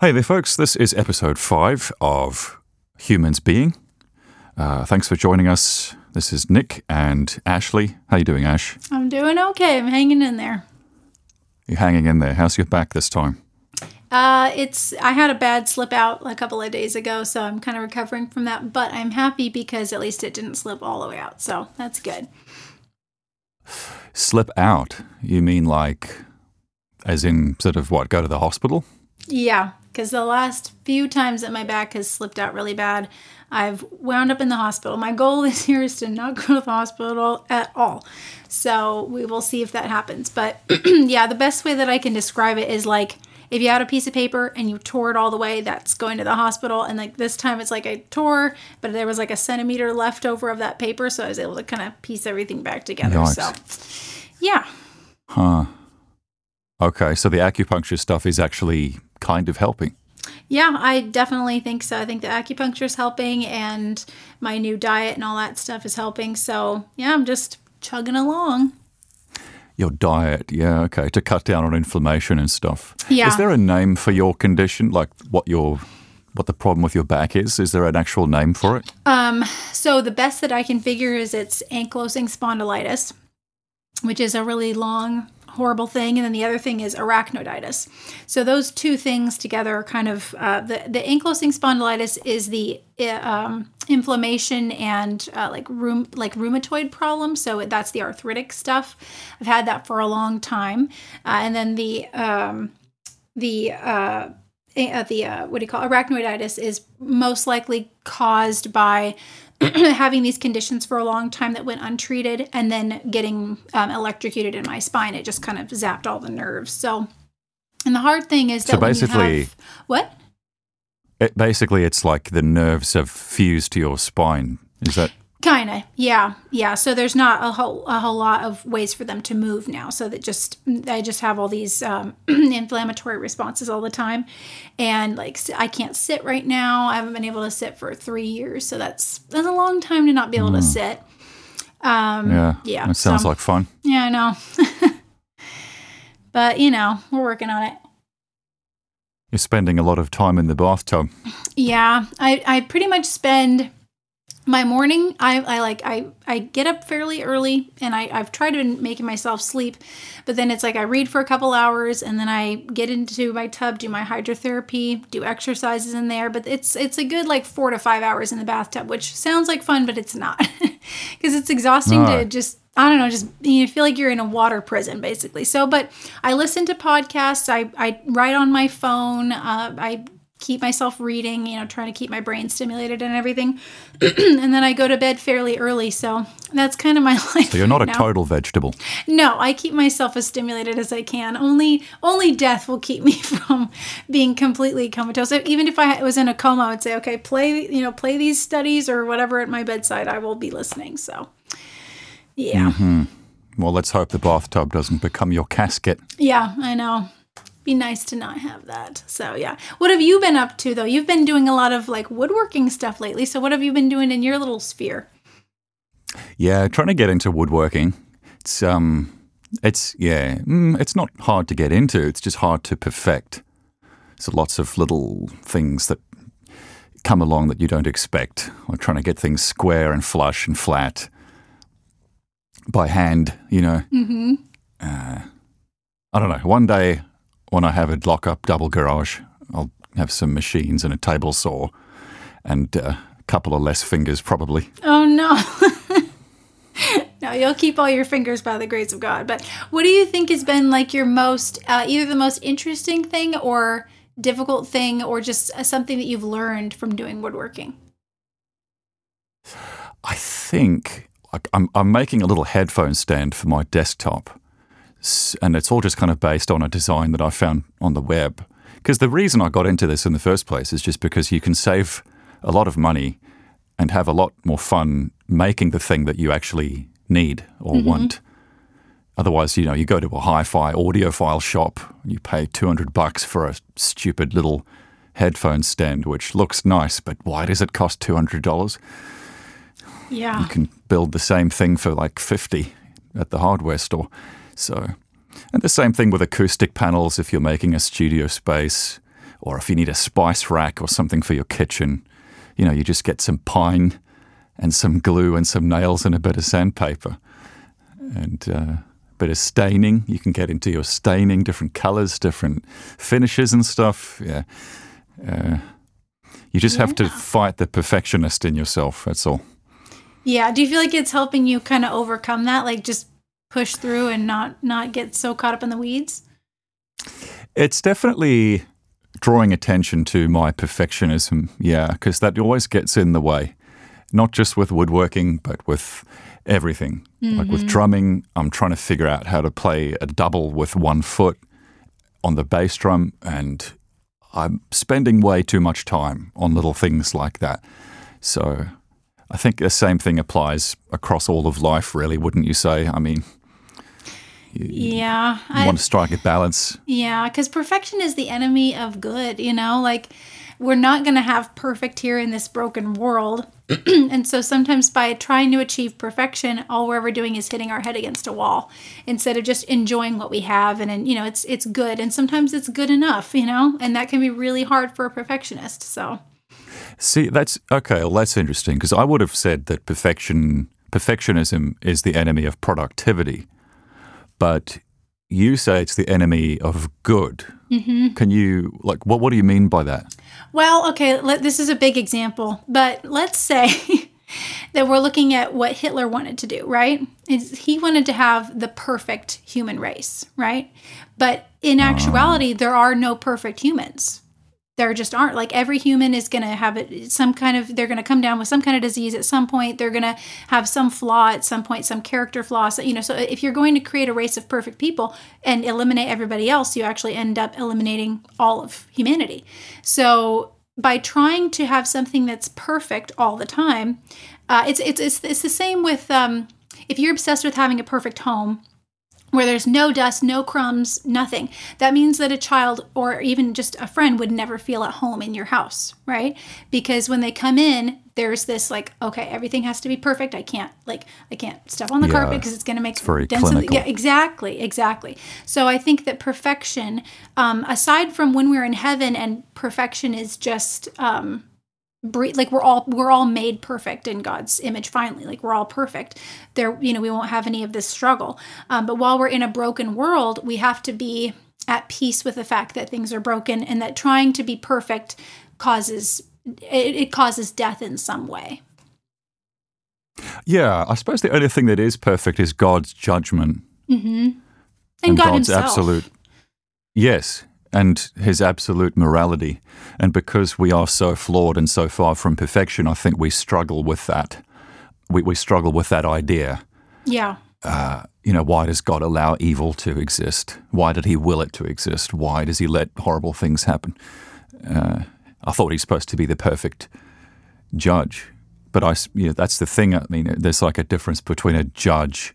Hey there, folks. This is episode five of Humans Being. Uh, thanks for joining us. This is Nick and Ashley. How you doing, Ash? I'm doing okay. I'm hanging in there. You're hanging in there? How's your back this time? Uh, it's I had a bad slip out a couple of days ago, so I'm kind of recovering from that. But I'm happy because at least it didn't slip all the way out, so that's good. Slip out? You mean like, as in sort of what? Go to the hospital? Yeah, because the last few times that my back has slipped out really bad, I've wound up in the hospital. My goal this year is to not go to the hospital at all. So we will see if that happens. But yeah, the best way that I can describe it is like if you had a piece of paper and you tore it all the way, that's going to the hospital. And like this time it's like I tore, but there was like a centimeter left over of that paper. So I was able to kind of piece everything back together. Yikes. So yeah. Huh. Okay, so the acupuncture stuff is actually kind of helping. Yeah, I definitely think so. I think the acupuncture is helping and my new diet and all that stuff is helping. So, yeah, I'm just chugging along. Your diet, yeah, okay, to cut down on inflammation and stuff. Yeah. Is there a name for your condition, like what your what the problem with your back is? Is there an actual name for it? Um, so the best that I can figure is it's ankylosing spondylitis, which is a really long horrible thing and then the other thing is arachnoiditis. So those two things together are kind of uh, the, the ankylosing spondylitis is the uh, um, inflammation and uh, like room like rheumatoid problem. So that's the arthritic stuff. I've had that for a long time. Uh, and then the um, the uh, uh, the what do you call it? arachnoiditis is most likely caused by having these conditions for a long time that went untreated and then getting um, electrocuted in my spine it just kind of zapped all the nerves so and the hard thing is that So basically- have, what it? Basically, it's like the nerves have fused to your spine. Is that kind of yeah yeah so there's not a whole a whole lot of ways for them to move now so that just i just have all these um, inflammatory responses all the time and like I can't sit right now i haven't been able to sit for three years so that's that's a long time to not be able to sit um yeah? yeah, That sounds so- like fun. Yeah, I know. but, you know, we're working on it. You're spending a lot of time in the bathtub. Yeah, I, I pretty much spend my morning I, I like I, I get up fairly early and I, I've tried to make myself sleep, but then it's like I read for a couple hours and then I get into my tub, do my hydrotherapy, do exercises in there. But it's it's a good like four to five hours in the bathtub, which sounds like fun, but it's not. Because it's exhausting No. to just I don't know, just you feel like you're in a water prison basically. So, but I listen to podcasts. I, I write on my phone. Uh, I keep myself reading, you know, trying to keep my brain stimulated and everything. and then I go to bed fairly early. So that's kind of my life. So you're not a now. total vegetable. No, I keep myself as stimulated as I can. Only only death will keep me from being completely comatose. Even if I was in a coma, I would say, okay, play you know play these studies or whatever at my bedside. I will be listening. So, yeah, mm-hmm. Well, let's hope the bathtub doesn't become your casket. yeah, I know. Be nice to not have that. So yeah, what have you been up to though? You've been doing a lot of like woodworking stuff lately. So what have you been doing in your little sphere? Yeah, trying to get into woodworking. It's um, it's yeah, mm, it's not hard to get into. It's just hard to perfect. So lots of little things that come along that you don't expect. Like trying to get things square and flush and flat by hand. You know. Mm-hmm. Uh, I don't know. One day when I have a lock-up double garage, I'll have some machines and a table saw and uh, a couple of less fingers probably. Oh no. no, you'll keep all your fingers by the grace of God. But what do you think has been like your most, uh, either the most interesting thing or difficult thing, or just uh, something that you've learned from doing woodworking? I think like I'm, I'm making a little headphone stand for my desktop, and it's all just kind of based on a design that I found on the web. Because the reason I got into this in the first place is just because you can save a lot of money and have a lot more fun making the thing that you actually need or mm-hmm. want. Otherwise, you know, you go to a hi-fi audiophile shop, you pay 200 bucks for a stupid little headphone stand, which looks nice, but why does it cost $200? Yeah. you can build the same thing for like 50 at the hardware store. So, and the same thing with acoustic panels if you're making a studio space or if you need a spice rack or something for your kitchen, you know, you just get some pine and some glue and some nails and a bit of sandpaper. And uh, a bit of staining. You can get into your staining, different colors, different finishes and stuff. Yeah. Uh, you just have to fight the perfectionist in yourself. That's all. Yeah. Do you feel like it's helping you kind of overcome that? Like just push through and not not get so caught up in the weeds? It's definitely drawing attention to my perfectionism. Yeah, because that always gets in the way, not just with woodworking, but with everything. Like with mm-hmm. drumming, I'm trying to figure out how to play a double with one foot on the bass drum, and I'm spending way too much time on little things like that. So I think the same thing applies across all of life, really, wouldn't you say? I mean, Yeah. you I, want to strike a balance. Yeah, because perfection is the enemy of good, you know? Like, we're not going to have perfect here in this broken world. and so sometimes by trying to achieve perfection, all we're ever doing is hitting our head against a wall instead of just enjoying what we have. And, and you know, it's, it's good. And sometimes it's good enough, you know? And that can be really hard for a perfectionist. So, See, that's okay. Well, that's interesting because I would have said that perfection, perfectionism, is the enemy of productivity, but you say it's the enemy of good. Mm-hmm. Can you like what? What do you mean by that? Well, okay, let, this is a big example, but let's say that we're looking at what Hitler wanted to do, right? Is he wanted to have the perfect human race, right? But in actuality, there are no perfect humans. There just aren't. Like every human is going to have it, some kind of, they're going to come down with some kind of disease at some point. They're going to have some flaw at some point, some character flaw. So, you know, so if you're going to create a race of perfect people and eliminate everybody else, you actually end up eliminating all of humanity. So by trying to have something that's perfect all the time, uh, it's, it's, it's, it's the same with um, if you're obsessed with having a perfect home, where there's no dust, no crumbs, nothing. That means that a child or even just a friend would never feel at home in your house, right? Because when they come in, there's this like, okay, everything has to be perfect. I can't like I can't step on the Yeah, carpet because it's going to make it's very clinical. yeah, exactly, exactly. So I think that perfection, um, aside from when we're in heaven, and perfection is just um, bre- like we're all we're all made perfect in God's image finally. Like we're all perfect. There you know we won't have any of this struggle. Um, but while we're in a broken world we have to be at peace with the fact that things are broken and that trying to be perfect causes it, it causes death in some way. Yeah, I suppose the only thing that is perfect is God's judgment. And, God God's himself. absolute. Yes, and His absolute morality, and because we are so flawed and so far from perfection, I think we struggle with that. We we struggle with that idea. yeah you know, why does God allow evil to exist? Why did He will it to exist? Why does He let horrible things happen? Uh, I thought He's supposed to be the perfect judge, but I, you know, that's the thing. I mean, there's like a difference between a judge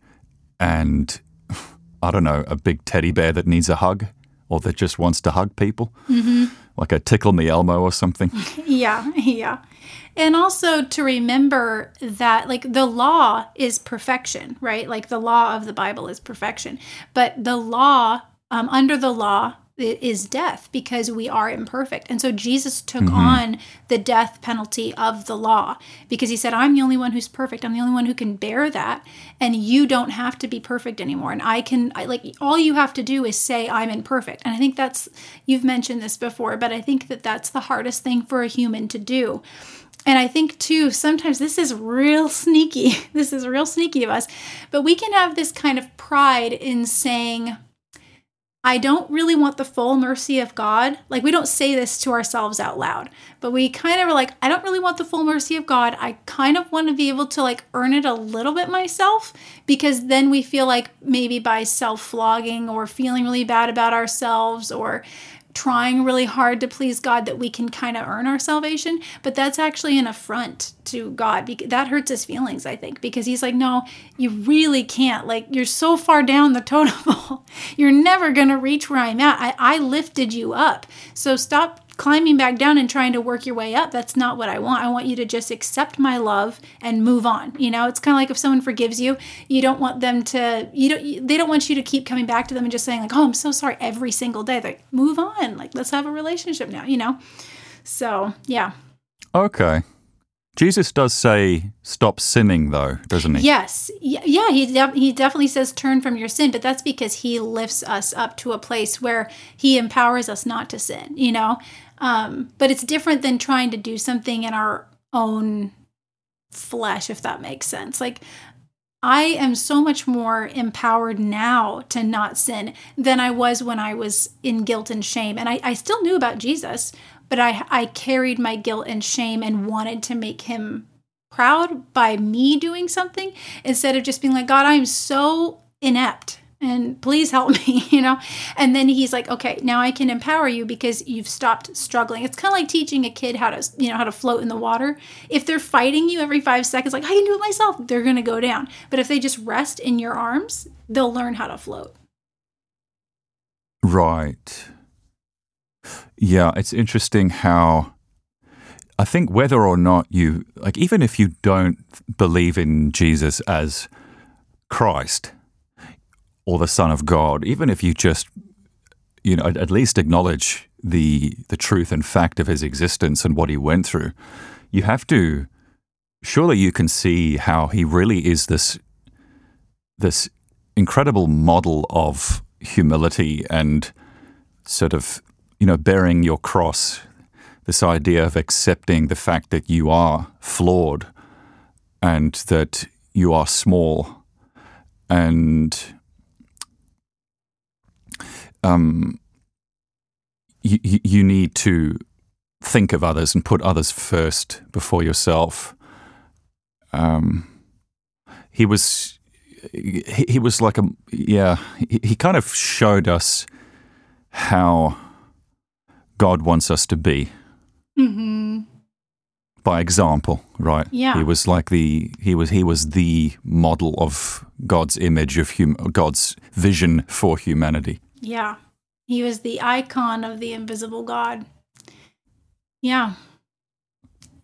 and I don't know, a big teddy bear that needs a hug or that just wants to hug people, mm-hmm. like a tickle me Elmo or something. Yeah, yeah. And also to remember that, like, the law is perfection, right? Like, the law of the Bible is perfection. But the law, um, under the law, is death because we are imperfect. And so Jesus took mm-hmm. on the death penalty of the law because he said, I'm the only one who's perfect. I'm the only one who can bear that. And you don't have to be perfect anymore. And I can, I, like, all you have to do is say, I'm imperfect. And I think that's, you've mentioned this before, but I think that that's the hardest thing for a human to do. And I think too, sometimes this is real sneaky. This is real sneaky of us. But we can have this kind of pride in saying, I don't really want the full mercy of God. Like, we don't say this to ourselves out loud, but we kind of are like, I don't really want the full mercy of God. I kind of want to be able to like earn it a little bit myself because then we feel like maybe by self flogging or feeling really bad about ourselves or trying really hard to please God that we can kind of earn our salvation. But that's actually an affront to God. That hurts his feelings, I think, because he's like, no, you really can't. Like, you're so far down the totem pole. you're never going to reach where I'm at. I, I lifted you up. So stop climbing back down and trying to work your way up. That's not what I want. I want you to just accept my love and move on. You know, it's kind of like if someone forgives you, you don't want them to, you don't, they don't want you to keep coming back to them and just saying, like, oh, I'm so sorry every single day. Like, move on. Like, let's have a relationship now, you know? So, yeah. Okay. Jesus does say stop sinning, though, doesn't he? Yes, yeah, he de- he definitely says turn from your sin, but that's because he lifts us up to a place where he empowers us not to sin. You know, um, but it's different than trying to do something in our own flesh, if that makes sense. Like I am so much more empowered now to not sin than I was when I was in guilt and shame. And I, I still knew about Jesus, but I, I carried my guilt and shame and wanted to make him proud by me doing something instead of just being like, God, I'm so inept and please help me, you know? And then he's like, okay, now I can empower you because you've stopped struggling. It's kind of like teaching a kid how to, you know, how to float in the water. If they're fighting you every five seconds, like, I can do it myself, they're going to go down. But if they just rest in your arms, they'll learn how to float. Right. Yeah, it's interesting how I think whether or not you, like, even if you don't believe in Jesus as Christ or the Son of God, even if you just, you know, at least acknowledge the the truth and fact of his existence and what he went through, you have to. Surely you can see how he really is this this incredible model of humility and sort of you know, bearing your cross, this idea of accepting the fact that you are flawed and that you are small and um, you, you need to think of others and put others first before yourself. Um, he was he, he was like a yeah he, he kind of showed us how God wants us to be. Mm-hmm. By example, right? Yeah. He was like the he was he was the model of God's image of hum, God's vision for humanity. Yeah. He was the icon of the invisible God. Yeah.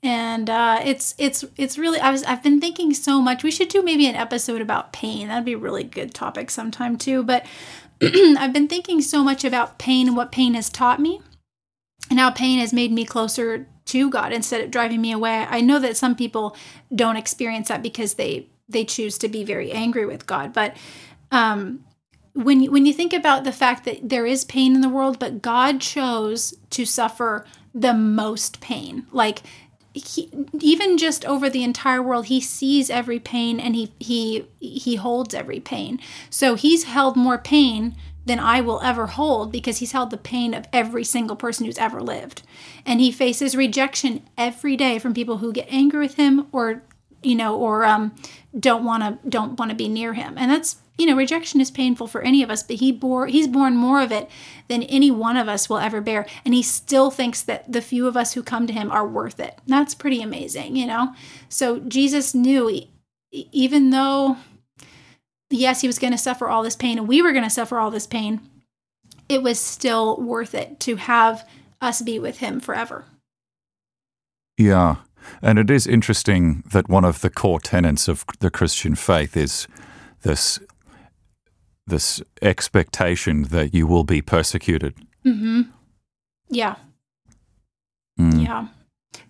And uh, it's it's it's really I was I've been thinking so much. We should do maybe an episode about pain. That'd be a really good topic sometime too. But I've been thinking so much about pain and what pain has taught me and how pain has made me closer to God instead of driving me away. I know that some people don't experience that because they they choose to be very angry with God, but um, when you, when you think about the fact that there is pain in the world, but God chose to suffer the most pain, like he, even just over the entire world, he sees every pain and he he he holds every pain. So he's held more pain than I will ever hold because he's held the pain of every single person who's ever lived. And he faces rejection every day from people who get angry with him or you know or um, don't want to don't want to be near him. And that's you know rejection is painful for any of us, but he bore he's borne more of it than any one of us will ever bear. And he still thinks that the few of us who come to him are worth it. That's pretty amazing, you know? So Jesus knew even though yes, he was going to suffer all this pain and we were going to suffer all this pain, it was still worth it to have us be with him forever. Yeah. And it is interesting that one of the core tenets of the Christian faith is this this expectation that you will be persecuted. Mm-hmm. Yeah. Mm. Yeah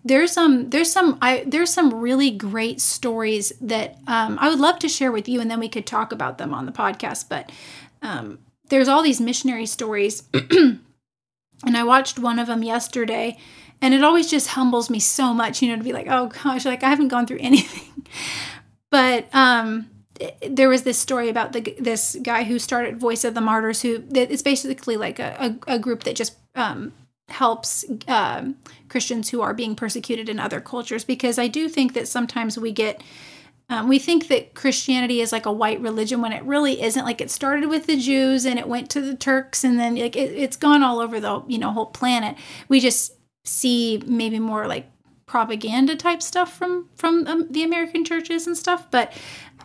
there's some there's some I there's some really great stories that um, I would love to share with you, and then we could talk about them on the podcast. But um, there's all these missionary stories, and I watched one of them yesterday, and it always just humbles me so much, you know, to be like, oh gosh, like I haven't gone through anything. but um, there was this story about the this guy who started Voice of the Martyrs, who it's basically like a, a, a group that just um, helps um, Christians who are being persecuted in other cultures because I do think that sometimes we get um, we think that Christianity is like a white religion when it really isn't. Like it started with the Jews and it went to the Turks and then like it, it's gone all over the you know whole planet. We just see maybe more like propaganda type stuff from from um, the American churches and stuff, but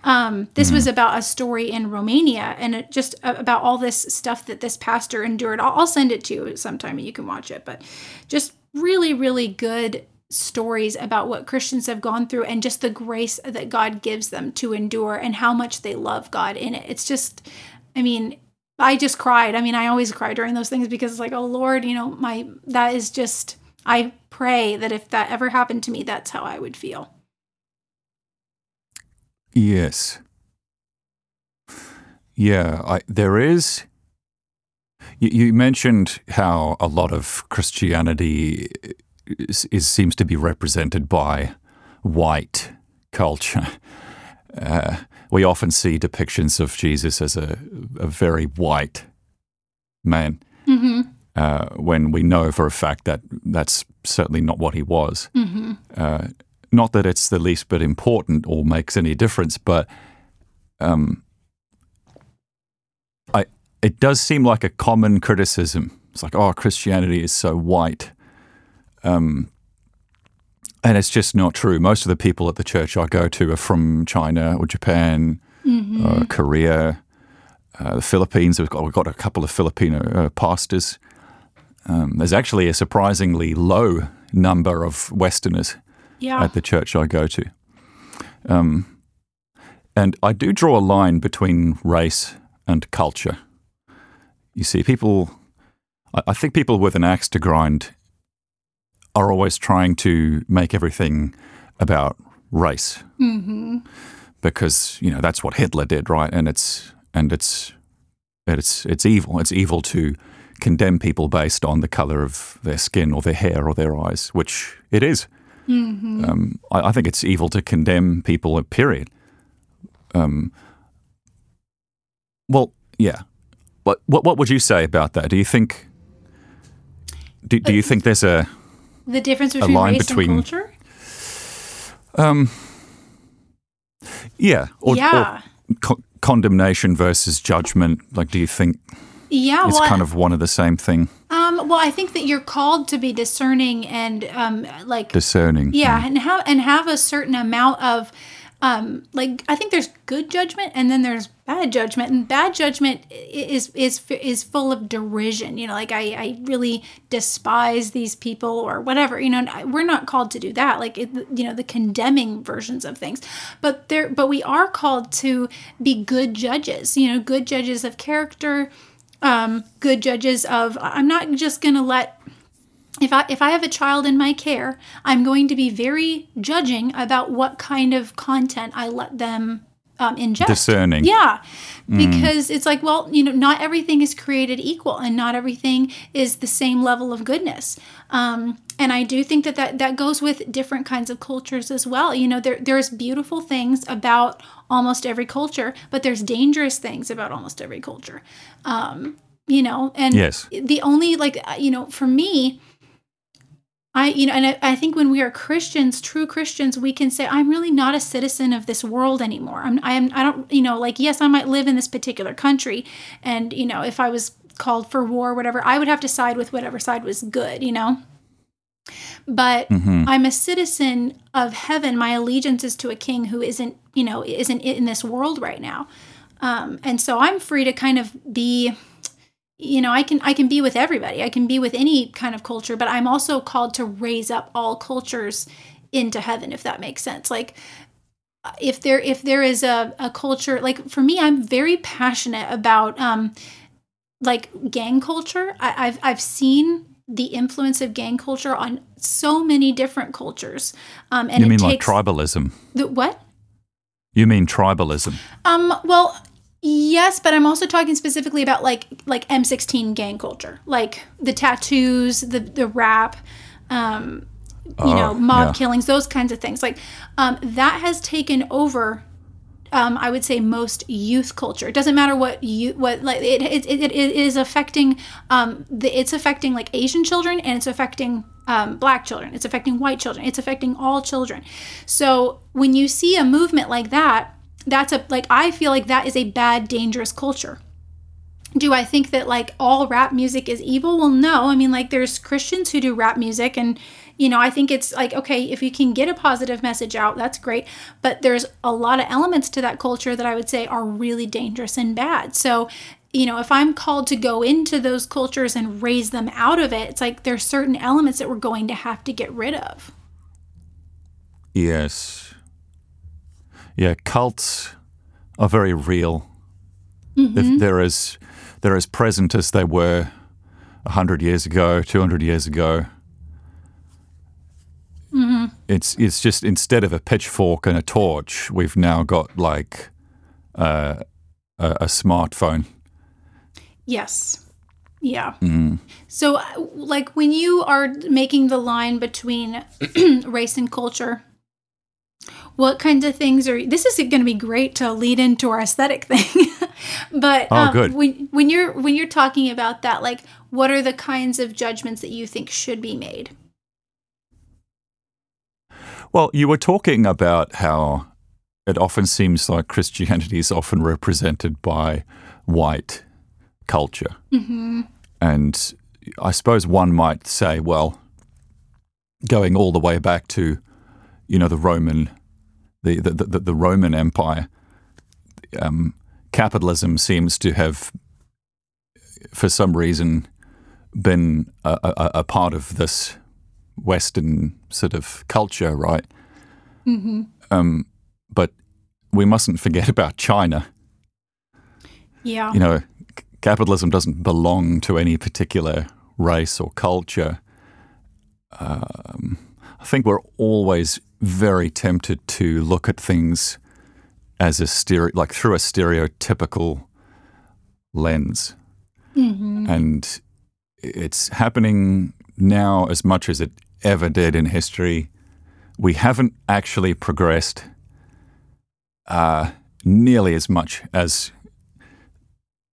um, this was about a story in Romania and it just about all this stuff that this pastor endured. I'll, I'll send it to you sometime and you can watch it, but just really, really good stories about what Christians have gone through and just the grace that God gives them to endure and how much they love God in it. It's just, I mean, I just cried. I mean, I always cry during those things because it's like, oh Lord, you know, my that is just I pray that if that ever happened to me, that's how I would feel. Yes. Yeah, I, there is. You, you mentioned how a lot of Christianity is, is, seems to be represented by white culture. Uh, we often see depictions of Jesus as a, a very white man, Mm-hmm. Uh, when we know for a fact that that's certainly not what he was. Mm-hmm. Uh, not that it's the least bit important or makes any difference, but um, I it does seem like a common criticism. It's like, oh, Christianity is so white, um, and it's just not true. Most of the people at the church I go to are from China or Japan, Mm-hmm. uh, Korea, uh, the Philippines. We've got we've got a couple of Filipino uh, pastors. Um, there's actually a surprisingly low number of Westerners Yeah. at the church I go to. Um, and I do draw a line between race and culture. You see, people, I, I think people with an axe to grind are always trying to make everything about race mm-hmm. because you know that's what Hitler did, right? And it's and it's it's it's evil. It's evil to condemn people based on the color of their skin or their hair or their eyes, which it is. Mm-hmm. Um, I, I think it's evil to condemn people. Period. Um, well, yeah. What, what what would you say about that? Do you think? Do, do you think there's a The difference between line race between- and culture? um, yeah or, yeah. or co- condemnation versus judgment? Like, do you think yeah. it's well, kind of one of the same thing? um, well, I think that you're called to be discerning and um, like Discerning. yeah, and have and have a certain amount of um, like I think there's good judgment and then there's bad judgment, and bad judgment is is is full of derision. You know, like I I really despise these people or whatever. You know, we're not called to do that. Like it, you know, the condemning versions of things, but there but we are called to be good judges. You know, good judges of character. Um, good judges of I'm not just gonna let if I if I have a child in my care, I'm going to be very judging about what kind of content I let them um, ingest. Discerning. Yeah, because it's like, well, you know, not everything is created equal, and not everything is the same level of goodness. Um, and I do think that, that that goes with different kinds of cultures as well. You know, there there's beautiful things about almost every culture, but there's dangerous things about almost every culture. Um, you know, and Yes. the only like uh, you know, for me, I, you know, and I, I think when we are Christians, true Christians, we can say, I'm really not a citizen of this world anymore. I'm, I am, I don't, you know, like, yes, I might live in this particular country. And, you know, if I was called for war or whatever, I would have to side with whatever side was good, you know? But Mhm. I'm a citizen of heaven. My allegiance is to a king who isn't, you know, isn't in this world right now. Um, and so I'm free to kind of be, you know i can i can be with everybody i can be with any kind of culture but i'm also called to raise up all cultures into heaven if that makes sense like if there if there is a, a culture like for me i'm very passionate about um like gang culture I, i've i've seen the influence of gang culture on so many different cultures um and You mean like tribalism? the, what You mean tribalism? um, well, yes, but I'm also talking specifically about like like M16 gang culture, like the tattoos, the the rap, um, you know, Oh, mob yeah. killings, those kinds of things. Like um, that has taken over. Um, I would say most youth culture. It doesn't matter what you what like it it, it, it is affecting um the it's affecting like Asian children and it's affecting um, black children. It's affecting white children. It's affecting all children. So when you see a movement like that, that's a like I feel like that is a bad, dangerous culture do I think that like all rap music is evil? Well, no. I mean, like there's Christians who do rap music and you know, I think it's like okay, if you can get a positive message out, that's great, but there's a lot of elements to that culture that I would say are really dangerous and bad. So, you know, if I'm called to go into those cultures and raise them out of it, it's like there's certain elements that we're going to have to get rid of. Yes. Yeah, cults are very real. If mm-hmm. they're as they're as present as they were hundred years ago, two hundred years ago. It's it's just instead of a pitchfork and a torch, we've now got like uh, a, a smartphone. Yes. Yeah. So, uh, like, when you are making the line between race and culture, what kinds of things are? This is going to be great to lead into our aesthetic thing. but Oh, um, good. when when you're when you're talking about that, like, what are the kinds of judgments that you think should be made? Well, you were talking about how it often seems like Christianity is often represented by white culture. And I suppose one might say, well, going all the way back to, you know, the Roman, the, the, the, the Roman Empire, um, capitalism seems to have, for some reason, been a, a, a part of this Western sort of culture, right? Um, but we mustn't forget about China. Yeah. You know, c- capitalism doesn't belong to any particular race or culture. Um, I think we're always very tempted to look at things as a stereo, like through a stereotypical lens, and it's happening now as much as it ever did in history. We haven't actually progressed uh, nearly as much as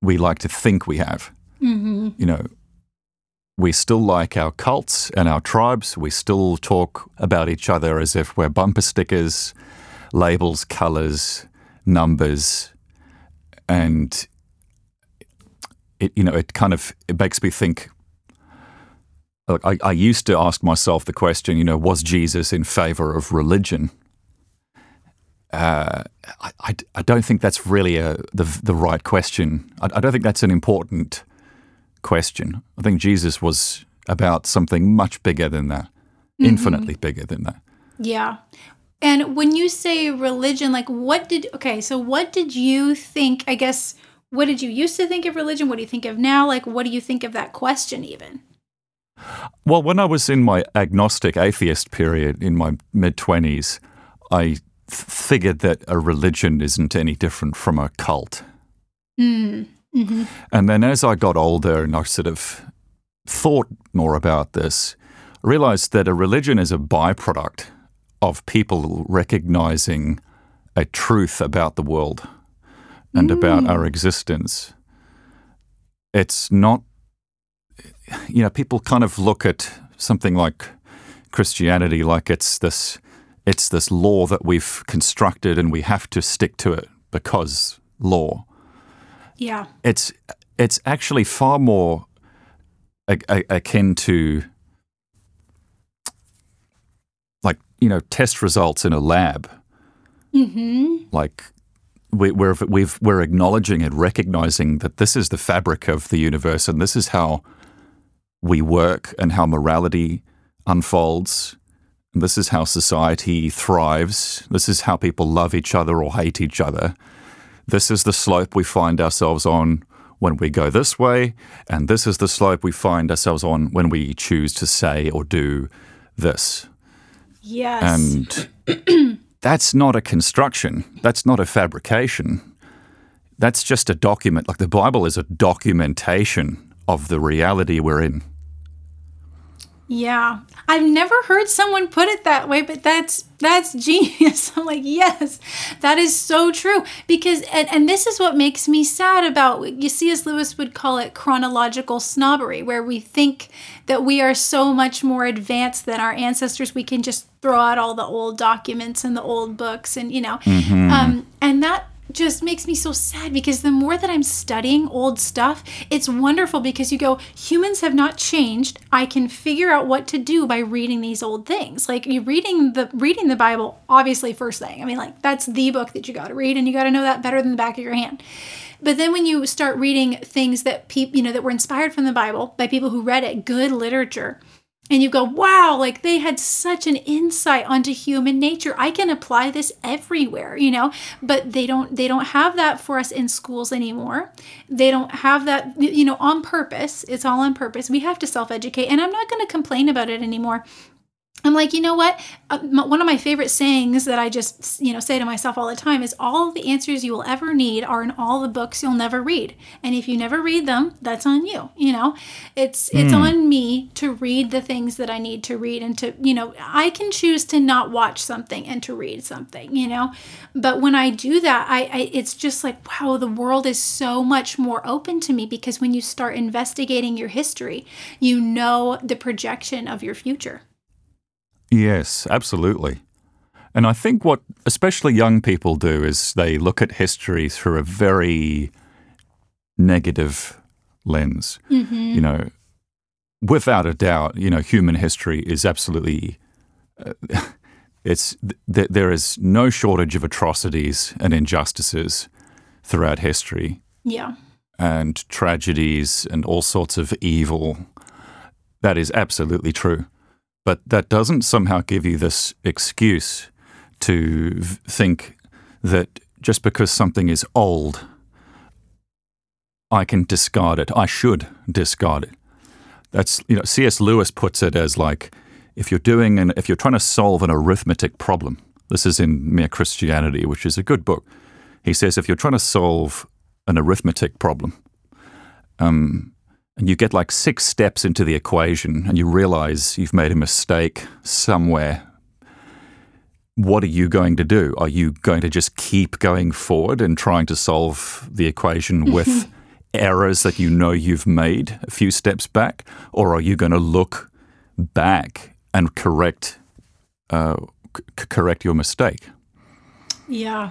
we like to think we have. You know, we still like our cults and our tribes. We still talk about each other as if we're bumper stickers, labels, colors, numbers, and it you know it kind of it makes me think. Look, I, I used to ask myself the question, you know, was Jesus in favor of religion? Uh, I, I, I don't think that's really a, the, the right question. I, I don't think that's an important question. I think Jesus was about something much bigger than that, infinitely bigger than that. Yeah. And when you say religion, like what did okay, so what did you think, I guess what did you used to think of religion? What do you think of now? Like what do you think of that question even? Well, when I was in my agnostic atheist period in my mid 20s, I figured that a religion isn't any different from a cult. Mm. hmm And then as I got older and I sort of thought more about this, I realized that a religion is a byproduct of people recognizing a truth about the world and about our existence. It's not, you know, people kind of look at something like Christianity like it's this it's this law that we've constructed and we have to stick to it because law Yeah. it's it's actually far more a, a, akin to like you know test results in a lab. Mm-hmm. Like we, we're we've we're acknowledging and recognizing that this is the fabric of the universe and this is how we work and how morality unfolds. And this is how society thrives. This is how people love each other or hate each other. This is the slope we find ourselves on when we go this way, and this is the slope we find ourselves on when we choose to say or do this. Yes. And that's not a construction, that's not a fabrication. That's just a document. Like the Bible is a documentation of the reality we're in. Yeah. I've never heard someone put it that way, but that's that's genius. I'm like, yes, that is so true. Because and, and this is what makes me sad about you C.S. Lewis would call it chronological snobbery, where we think that we are so much more advanced than our ancestors. We can just throw out all the old documents and the old books and you know. Um and that just makes me so sad because the more that I'm studying old stuff, it's wonderful because you go, humans have not changed. I can figure out what to do by reading these old things. Like you reading the reading the Bible, obviously first thing. I mean, like that's the book that you got to read and you got to know that better than the back of your hand. But then when you start reading things that people, you know, that were inspired from the Bible by people who read it, good literature, and you go, wow, like they had such an insight onto human nature. I can apply this everywhere, you know, but they don't they don't have that for us in schools anymore. They don't have that, you know, on purpose. It's all on purpose. We have to self-educate. And I'm not going to complain about it anymore I'm like, you know what? Uh, one of my favorite sayings that I just, you know, say to myself all the time is all the answers you will ever need are in all the books you'll never read. And if you never read them, that's on you, you know? It's mm. it's hmm. on me to read the things that I need to read and to, you know, I can choose to not watch something and to read something, you know? But when I do that, I, I it's just like, wow, the world is so much more open to me because when you start investigating your history, you know the projection of your future. Yes, absolutely. And I think what especially young people do is they look at history through a very negative lens. Mm-hmm. You know, without a doubt, you know, human history is absolutely. Uh, it's th- there is no shortage of atrocities and injustices throughout history. Yeah. And tragedies and all sorts of evil. That is absolutely true. But that doesn't somehow give you this excuse to think that just because something is old, I can discard it. I should discard it. That's you know C.S. Lewis puts it as like if you're doing and if you're trying to solve an arithmetic problem. This is in Mere Christianity, which is a good book. He says if you're trying to solve an arithmetic problem, um, and you get like six steps into the equation and you realize you've made a mistake somewhere, what are you going to do? Are you going to just keep going forward and trying to solve the equation with errors that you know you've made a few steps back? Or are you going to look back and correct, uh, c- correct your mistake? Yeah.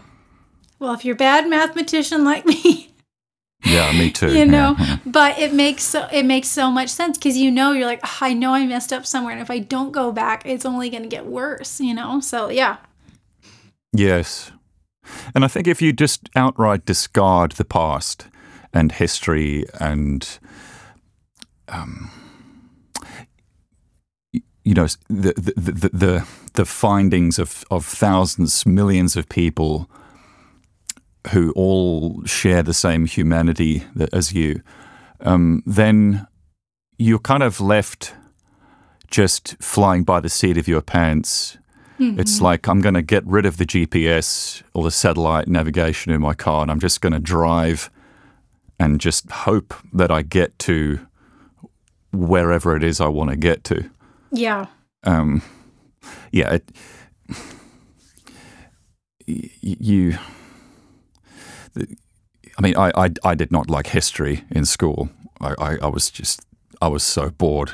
Well, if you're a bad mathematician like me, yeah, me too. you know, yeah. but it makes so it makes so much sense because you know you're like oh, I know I messed up somewhere, and if I don't go back, it's only going to get worse. You know, so yeah. Yes, and I think if you just outright discard the past and history and um, you know the the, the the the findings of of thousands, millions of people who all share the same humanity as you, um, then you're kind of left just flying by the seat of your pants. Mm-hmm. It's like I'm going to get rid of the GPS or the satellite navigation in my car, and I'm just going to drive and just hope that I get to wherever it is I want to get to. Yeah. Um, yeah. It, you I mean, I, I, I did not like history in school. I, I, I was just, I was so bored.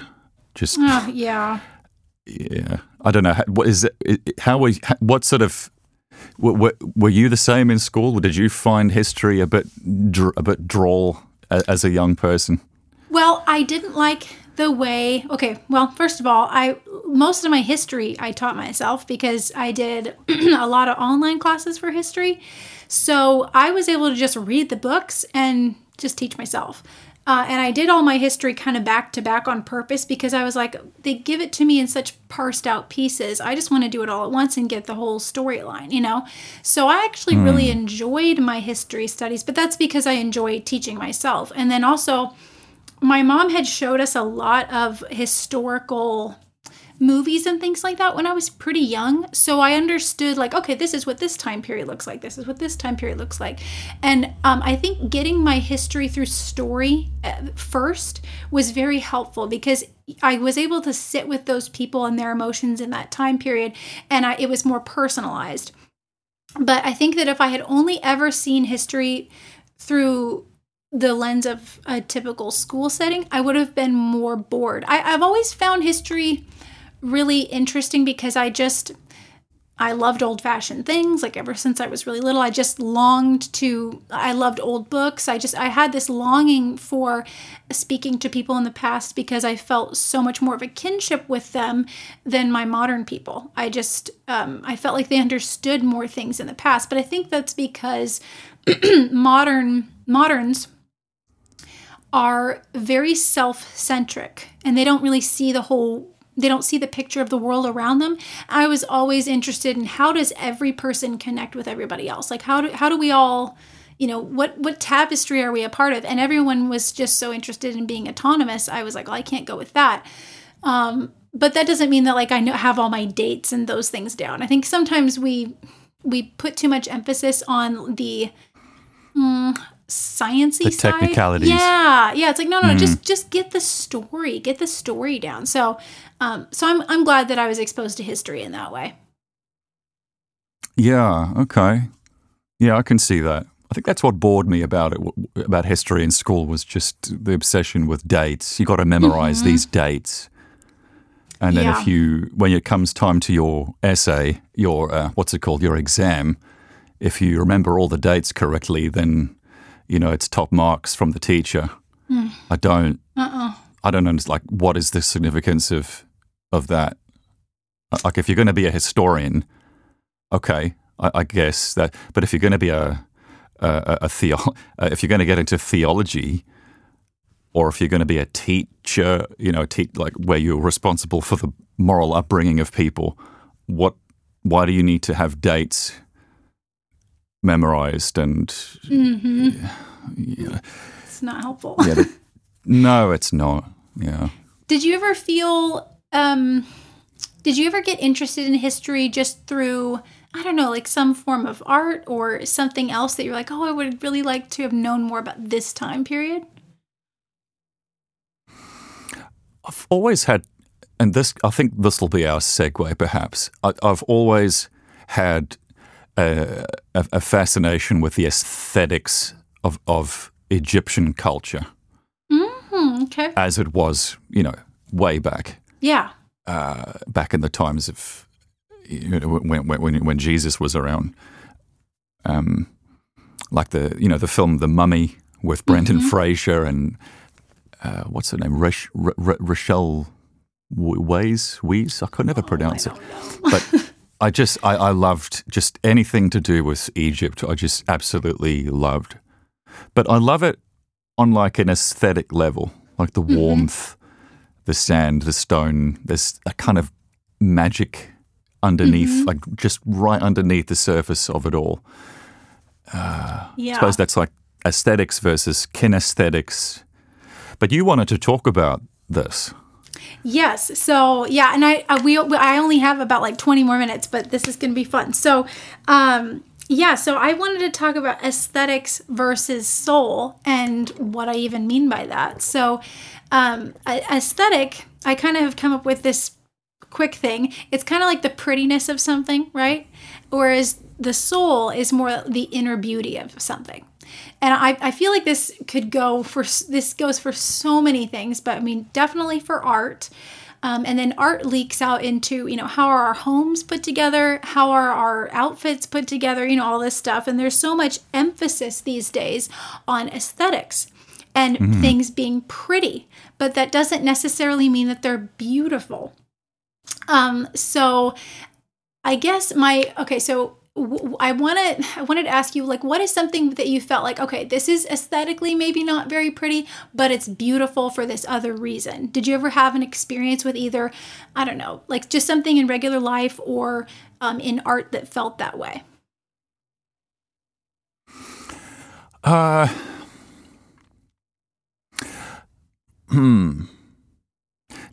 Just, uh, yeah. Yeah. I don't know. What is it? How were, what sort of, were, were you the same in school? Did you find history a bit, a bit droll as a young person? Well, I didn't like the way okay well first of all i most of my history i taught myself because i did a lot of online classes for history so I was able to just read the books and just teach myself. Uh, and I did all my history kind of back to back on purpose because I was like, they give it to me in such parsed out pieces. I just want to do it all at once and get the whole storyline, you know? So I actually mm. really enjoyed my history studies, but that's because I enjoy teaching myself. And then also, my mom had showed us a lot of historical movies and things like that when I was pretty young. So I understood, like, okay, this is what this time period looks like. This is what this time period looks like. And um, I think getting my history through story uh, first was very helpful because I was able to sit with those people and their emotions in that time period, and I, it was more personalized. But I think that if I had only ever seen history through the lens of a typical school setting, I would have been more bored. I, have always found history really interesting because I just I loved old fashioned things. Like ever since I was really little, I just longed to, I loved old books. I just, I had this longing for speaking to people in the past because I felt so much more of a kinship with them than my modern people. I just, um, I felt like they understood more things in the past. But I think that's because modern, moderns, are very self centric and they don't really see the whole they don't see the picture of the world around them. I was always interested in how does every person connect with everybody else? Like how do how do we all you know what what tapestry are we a part of and everyone was just so interested in being autonomous i was like well i can't go with that um, but that doesn't mean that like i know, have all my dates and those things down i think sometimes we we put too much emphasis on the mm, sciencey The side. technicalities. Yeah, yeah. It's like no, no, no. Just just get the story, get the story down. So, um, so I'm I'm glad that I was exposed to history in that way. Yeah, okay. Yeah, I can see that. I think that's what bored me about it, about history in school was just the obsession with dates. You got to memorize these dates. And then Yeah. if you, when it comes time to your essay, your, uh, what's it called, your exam, if you remember all the dates correctly, then, you know, it's top marks from the teacher. I don't, I don't understand, like, what is the significance of, of that? Like, if you're going to be a historian, okay, I, I guess that. But if you're going to be a a, a theo, uh, if you're going to get into theology, or if you're going to be a teacher, you know, te- like where you're responsible for the moral upbringing of people, what? Why do you need to have dates memorized? And yeah, It's not helpful. yeah, the- no, it's not. Yeah. Did you ever feel? Um, did you ever get interested in history just through? I don't know, like some form of art or something else that you're like, oh, I would really like to have known more about this time period. I've always had, and this, I think this will be our segue perhaps. I, I've always had a, a, fascination with the aesthetics of, of Egyptian culture Hmm, okay. as it was, you know, way back, Yeah. uh, back in the times of, you know, when, when, when Jesus was around. Um, like the, you know, the film The Mummy with Brendan Fraser and uh, what's her name? Rach, R- R- Rochelle Ways? I could never pronounce it. But I just, I, I loved just anything to do with Egypt. I just absolutely loved. But I love it on like an aesthetic level, like the mm-hmm. warmth, the sand, the stone. There's a kind of magic underneath, mm-hmm. like just right underneath the surface of it all. Yeah. I suppose that's like aesthetics versus kinesthetics. But you wanted to talk about this. Yes. So yeah, and I, I we I only have about like 20 more minutes, but this is going to be fun. So, um yeah, so I wanted to talk about aesthetics versus soul and what I even mean by that. So, um aesthetic, I kind of have come up with this quick thing. It's kind of like the prettiness of something, right? Whereas the soul is more the inner beauty of something. And I, I feel like this could go for this goes for so many things, but I mean definitely for art. Um, and then art leaks out into you know how are our homes put together, how are our outfits put together, you know all this stuff. And there's so much emphasis these days on aesthetics and things being pretty, but that doesn't necessarily mean that they're beautiful. Um, so I guess my okay, so I wanted I wanted to ask you like what is something that you felt like okay, this is aesthetically maybe not very pretty, but it's beautiful for this other reason. Did you ever have an experience with either I don't know, like just something in regular life or um, in art that felt that way? Uh, hmm.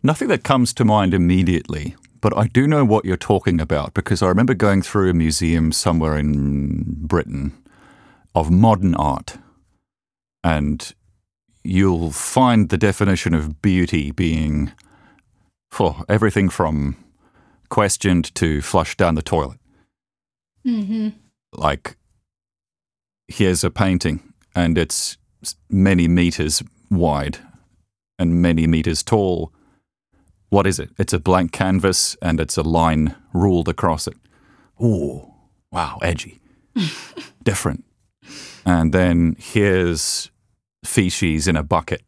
Nothing that comes to mind immediately, but I do know what you're talking about because I remember going through a museum somewhere in Britain of modern art. And you'll find the definition of beauty being oh, everything from questioned to flushed down the toilet. Mm-hmm. like here's a painting and it's many meters wide and many meters tall what is it it's a blank canvas and it's a line ruled across it ooh, wow, edgy, different. And then here's feces in a bucket.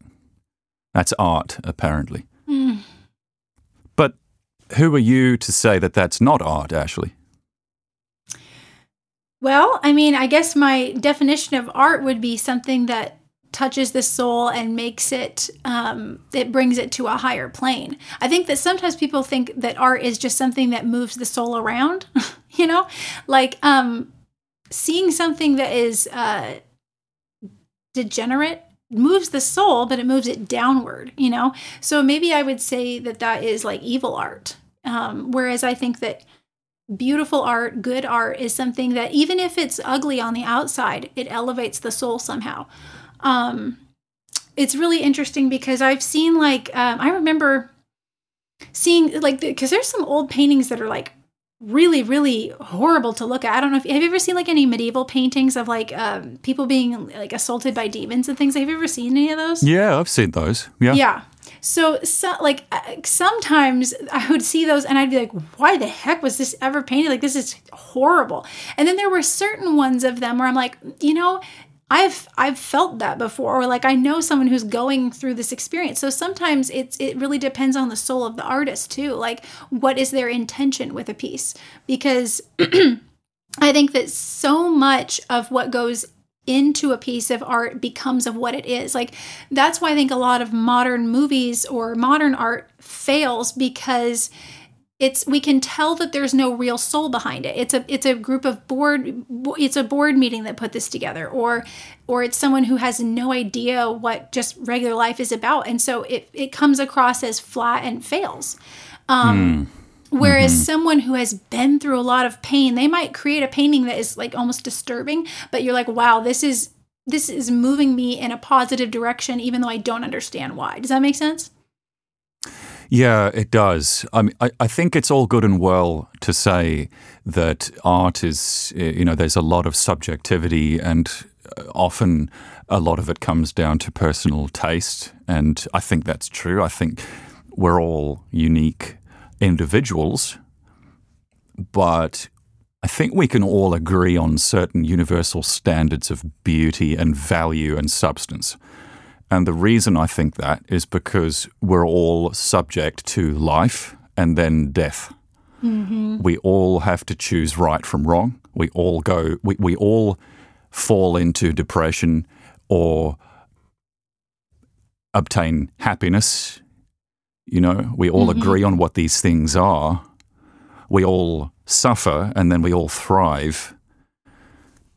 That's art, apparently. Hmm. But who are you to say that that's not art, Ashley? Well, I mean, I guess my definition of art would be something that touches the soul and makes it um, it brings it to a higher plane. I think that sometimes people think that art is just something that moves the soul around you know? Like um, seeing something that is uh, degenerate moves the soul but it moves it downward you know? So maybe i would say that that is like evil art. Um, whereas i think that beautiful art good art is something that even if it's ugly on the outside it elevates the soul somehow um, it's really interesting because I've seen like um, I remember seeing like because the, there's some old paintings that are like really really horrible to look at. I don't know if have you ever seen like any medieval paintings of like um, people being like assaulted by demons and things. Have you ever seen any of those? Yeah, I've seen those. Yeah. Yeah. So, so like uh, sometimes I would see those and I'd be like, why the heck was this ever painted? Like this is horrible. And then there were certain ones of them where I'm like, you know, I've I've felt that before or like I know someone who's going through this experience. So sometimes it's it really depends on the soul of the artist too. Like what is their intention with a piece? Because I think that so much of what goes into a piece of art becomes of what it is. Like that's why I think a lot of modern movies or modern art fails because it's we can tell that there's no real soul behind it it's a it's a group of board it's a board meeting that put this together or or it's someone who has no idea what just regular life is about and so it it comes across as flat and fails um, mm. Whereas mm-hmm. someone who has been through a lot of pain, they might create a painting that is like almost disturbing, but you're like, wow, this is this is moving me in a positive direction, even though I don't understand why. Does that make sense? Yeah, it does. I mean, I, I think it's all good and well to say that art is, you know, there's a lot of subjectivity and uh, often a lot of it comes down to personal taste. And I think that's true. I think we're all unique individuals, but I think we can all agree on certain universal standards of beauty and value and substance. And the reason I think that is because we're all subject to life and then death. Mm-hmm. We all have to choose right from wrong. We all go, we, we all fall into depression or obtain happiness. You know, we all mm-hmm. agree on what these things are. We all suffer and then we all thrive.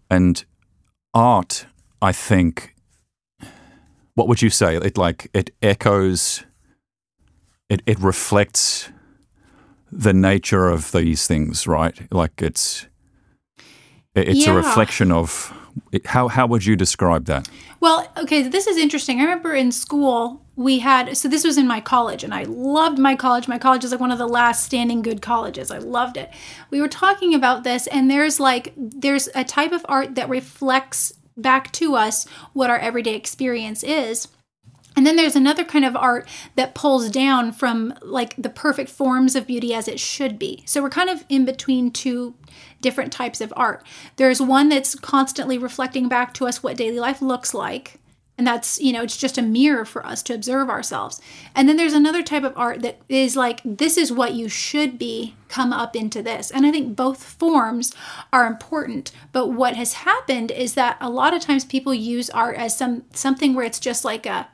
And art, I think, what would you say? It like it echoes, it it reflects the nature of these things, right? Like it's it's yeah. a reflection of how how would you describe that? Well, okay, this is interesting. I remember in school we had so this was in my college and I loved my college. My college is like one of the last standing good colleges. I loved it. We were talking about this and there's like there's a type of art that reflects back to us what our everyday experience is. And then there's another kind of art that pulls down from like the perfect forms of beauty as it should be. So we're kind of in between two different types of art. There's one that's constantly reflecting back to us what daily life looks like and that's you know it's just a mirror for us to observe ourselves. And then there's another type of art that is like this is what you should be come up into this. And i think both forms are important. But what has happened is that a lot of times people use art as some something where it's just like a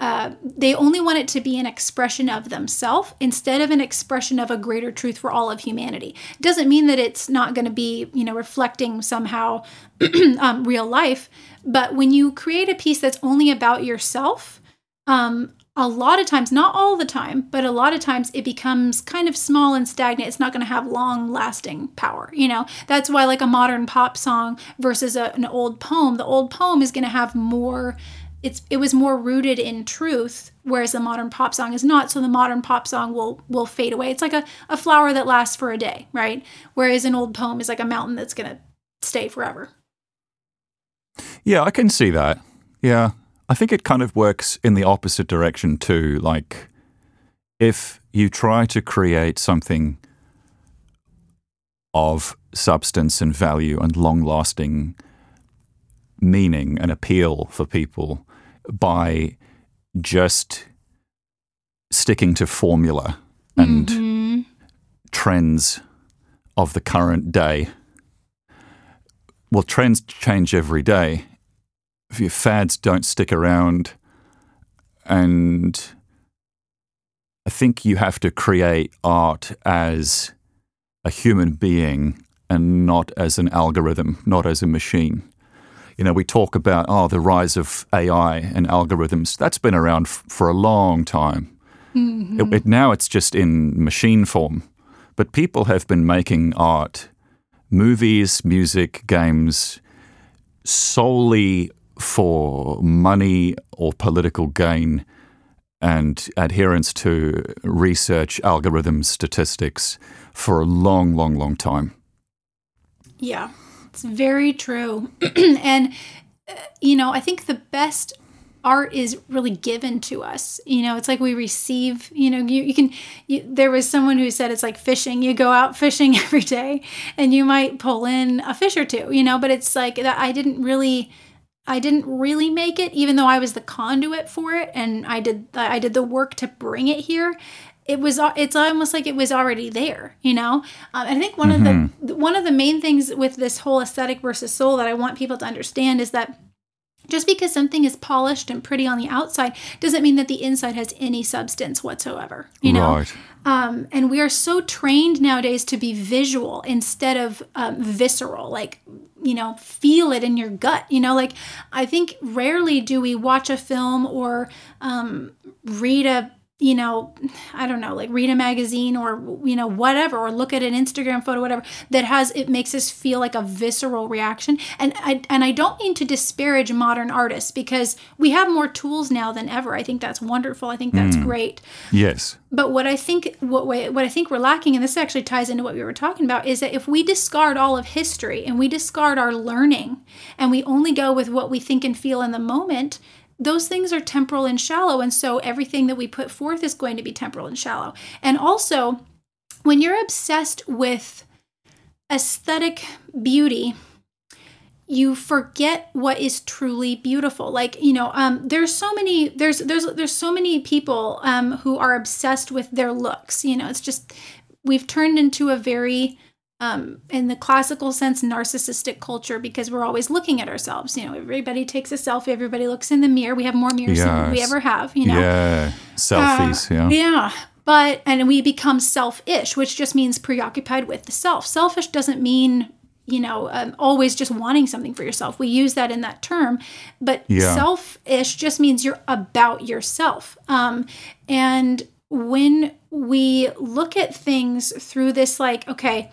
uh, they only want it to be an expression of themselves instead of an expression of a greater truth for all of humanity. Doesn't mean that it's not going to be, you know, reflecting somehow um, real life. But when you create a piece that's only about yourself, um, a lot of times, not all the time, but a lot of times it becomes kind of small and stagnant. It's not going to have long lasting power. You know, that's why, like a modern pop song versus a, an old poem, the old poem is going to have more it's it was more rooted in truth whereas the modern pop song is not. So the modern pop song will will fade away. It's like a, a flower that lasts for a day right? Whereas an old poem is like a mountain that's going to stay forever. Yeah i can see that. Yeah. I think it kind of works in the opposite direction too. Like if you try to create something of substance and value and long lasting meaning and appeal for people by just sticking to formula and Mhm. trends of the current day. Well, trends change every day. If your fads don't stick around, and I think you have to create art as a human being and not as an algorithm, not as a machine. You know, we talk about, oh, the rise of AI and algorithms. That's been around f- for a long time. It, mm-hmm. it, now it's just in machine form. But people have been making art, movies, music, games, solely for money or political gain and adherence to research, algorithms, statistics for a long, long, long time. Yeah, it's very true. and, uh, you know, I think the best art is really given to us. You know, it's like we receive, you know, you, you can, you, there was someone who said it's like fishing. You go out fishing every day and you might pull in a fish or two, you know, but it's like that I didn't really. I didn't really make it, even though I was the conduit for it, and I did I did the work to bring it here it was it's almost like it was already there you know? Um, i think one of the one of the main things with this whole aesthetic versus soul that i want people to understand is that just because something is polished and pretty on the outside doesn't mean that the inside has any substance whatsoever you know? Right. um, and we are so trained nowadays to be visual instead of um, visceral like you know feel it in your gut you know? Like i think rarely do we watch a film or um, read a you know i don't know like read a magazine or you know whatever or look at an instagram photo whatever that has it makes us feel like a visceral reaction. And i and i don't mean to disparage modern artists because we have more tools now than ever. I think that's wonderful. I think that's mm. great. Yes. but what I think what what I think we're lacking, and this actually ties into what we were talking about, is that if we discard all of history and we discard our learning, and we only go with what we think and feel in the moment, those things are temporal and shallow, and so everything that we put forth is going to be temporal and shallow. And also, when you're obsessed with aesthetic beauty, you forget what is truly beautiful like you know um, there's so many there's there's there's so many people um, who are obsessed with their looks you know it's just we've turned into a very um, in the classical sense narcissistic culture because we're always looking at ourselves you know everybody takes a selfie everybody looks in the mirror we have more mirrors than we ever have you know Yeah. Selfies. uh, yeah. Yeah. But, and we become selfish, which just means preoccupied with the self. Selfish doesn't mean, you know, um, always just wanting something for yourself. We use that in that term. But Yeah. selfish just means you're about yourself. Um, and when we look at things through this, like, okay,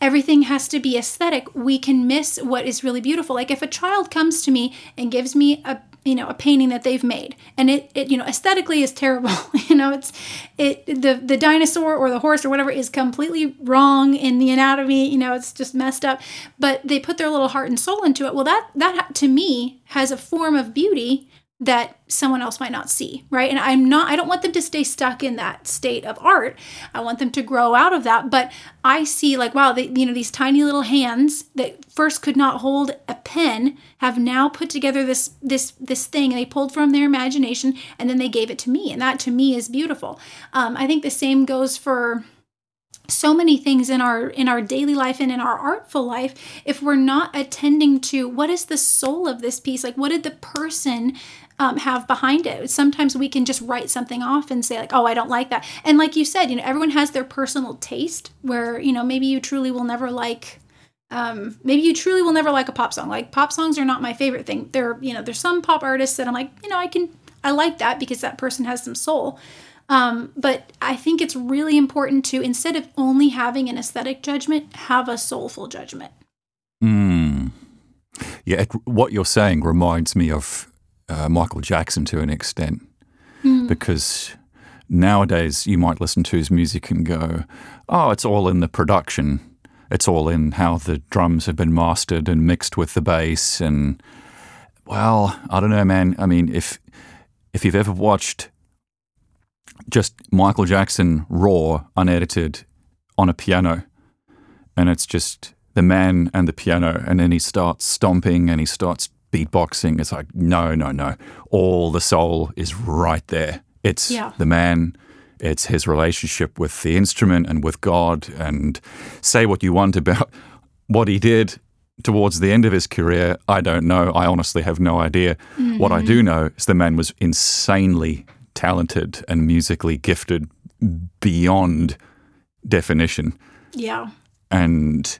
everything has to be aesthetic. We can miss what is really beautiful. Like if a child comes to me and gives me a you know a painting that they've made and it, it you know aesthetically is terrible you know it's it the the dinosaur or the horse or whatever is completely wrong in the anatomy you know it's just messed up. But they put their little heart and soul into it. Well that that to me has a form of beauty that someone else might not see, right? And I'm not, I don't want them to stay stuck in that state of art. I want them to grow out of that. But I see, like, wow, they, you know, these tiny little hands that first could not hold a pen have now put together this this this thing. And they pulled from their imagination and then they gave it to me, and that to me is beautiful. Um, I think the same goes for so many things in our in our daily life and in our artful life if we're not attending to what is the soul of this piece like what did the person um, have behind it. Sometimes we can just write something off and say like oh i don't like that. And like you said you know everyone has their personal taste where you know maybe you truly will never like um, maybe you truly will never like a pop song. Like pop songs are not my favorite thing. There you know there's some pop artists that i'm like you know i can i like that because that person has some soul. Um, but I think it's really important to, instead of only having an aesthetic judgment, have a soulful judgment. Mm. Yeah, it, what you're saying reminds me of uh, Michael Jackson to an extent, because nowadays you might listen to his music and go, "Oh, it's all in the production. It's all in how the drums have been mastered and mixed with the bass." And well, I don't know, man. I mean, if if you've ever watched just Michael Jackson raw, unedited, on a piano, and it's just the man and the piano, and then he starts stomping and he starts beatboxing. It's like no, no, no. All the soul is right there. It's Yeah. the man. It's his relationship with the instrument and with God. And say what you want about what he did towards the end of his career. I don't know. I honestly have no idea. What I do mm-hmm. know is the man was insanely talented and musically gifted beyond definition. Yeah. And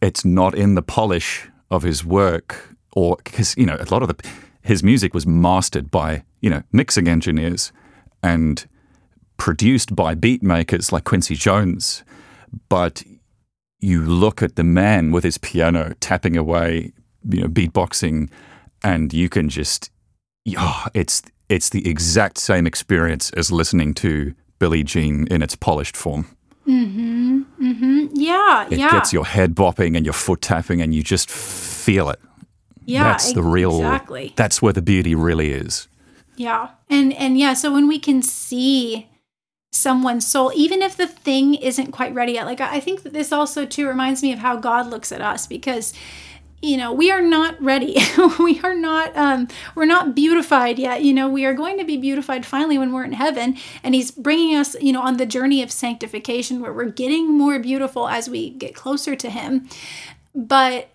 it's not in the polish of his work or because, you know, a lot of the, his music was mastered by, you know, mixing engineers and produced by beat makers like Quincy Jones. But you look at the man with his piano tapping away, you know, beatboxing, and you can just, yeah, it's it's the exact same experience as listening to Billie Jean in its polished form. Yeah. Yeah. It yeah. gets your head bopping and your foot tapping, and you just feel it. yeah. that's the real. Exactly. That's where the beauty really is. Yeah. And and yeah, so when we can see someone's soul, even if the thing isn't quite ready yet, like I think that this also too reminds me of how God looks at us because you know we are not ready. We are not um we're not beautified yet. You know we are going to be beautified finally when we're in heaven. And he's bringing us you know on the journey of sanctification where we're getting more beautiful as we get closer to him. But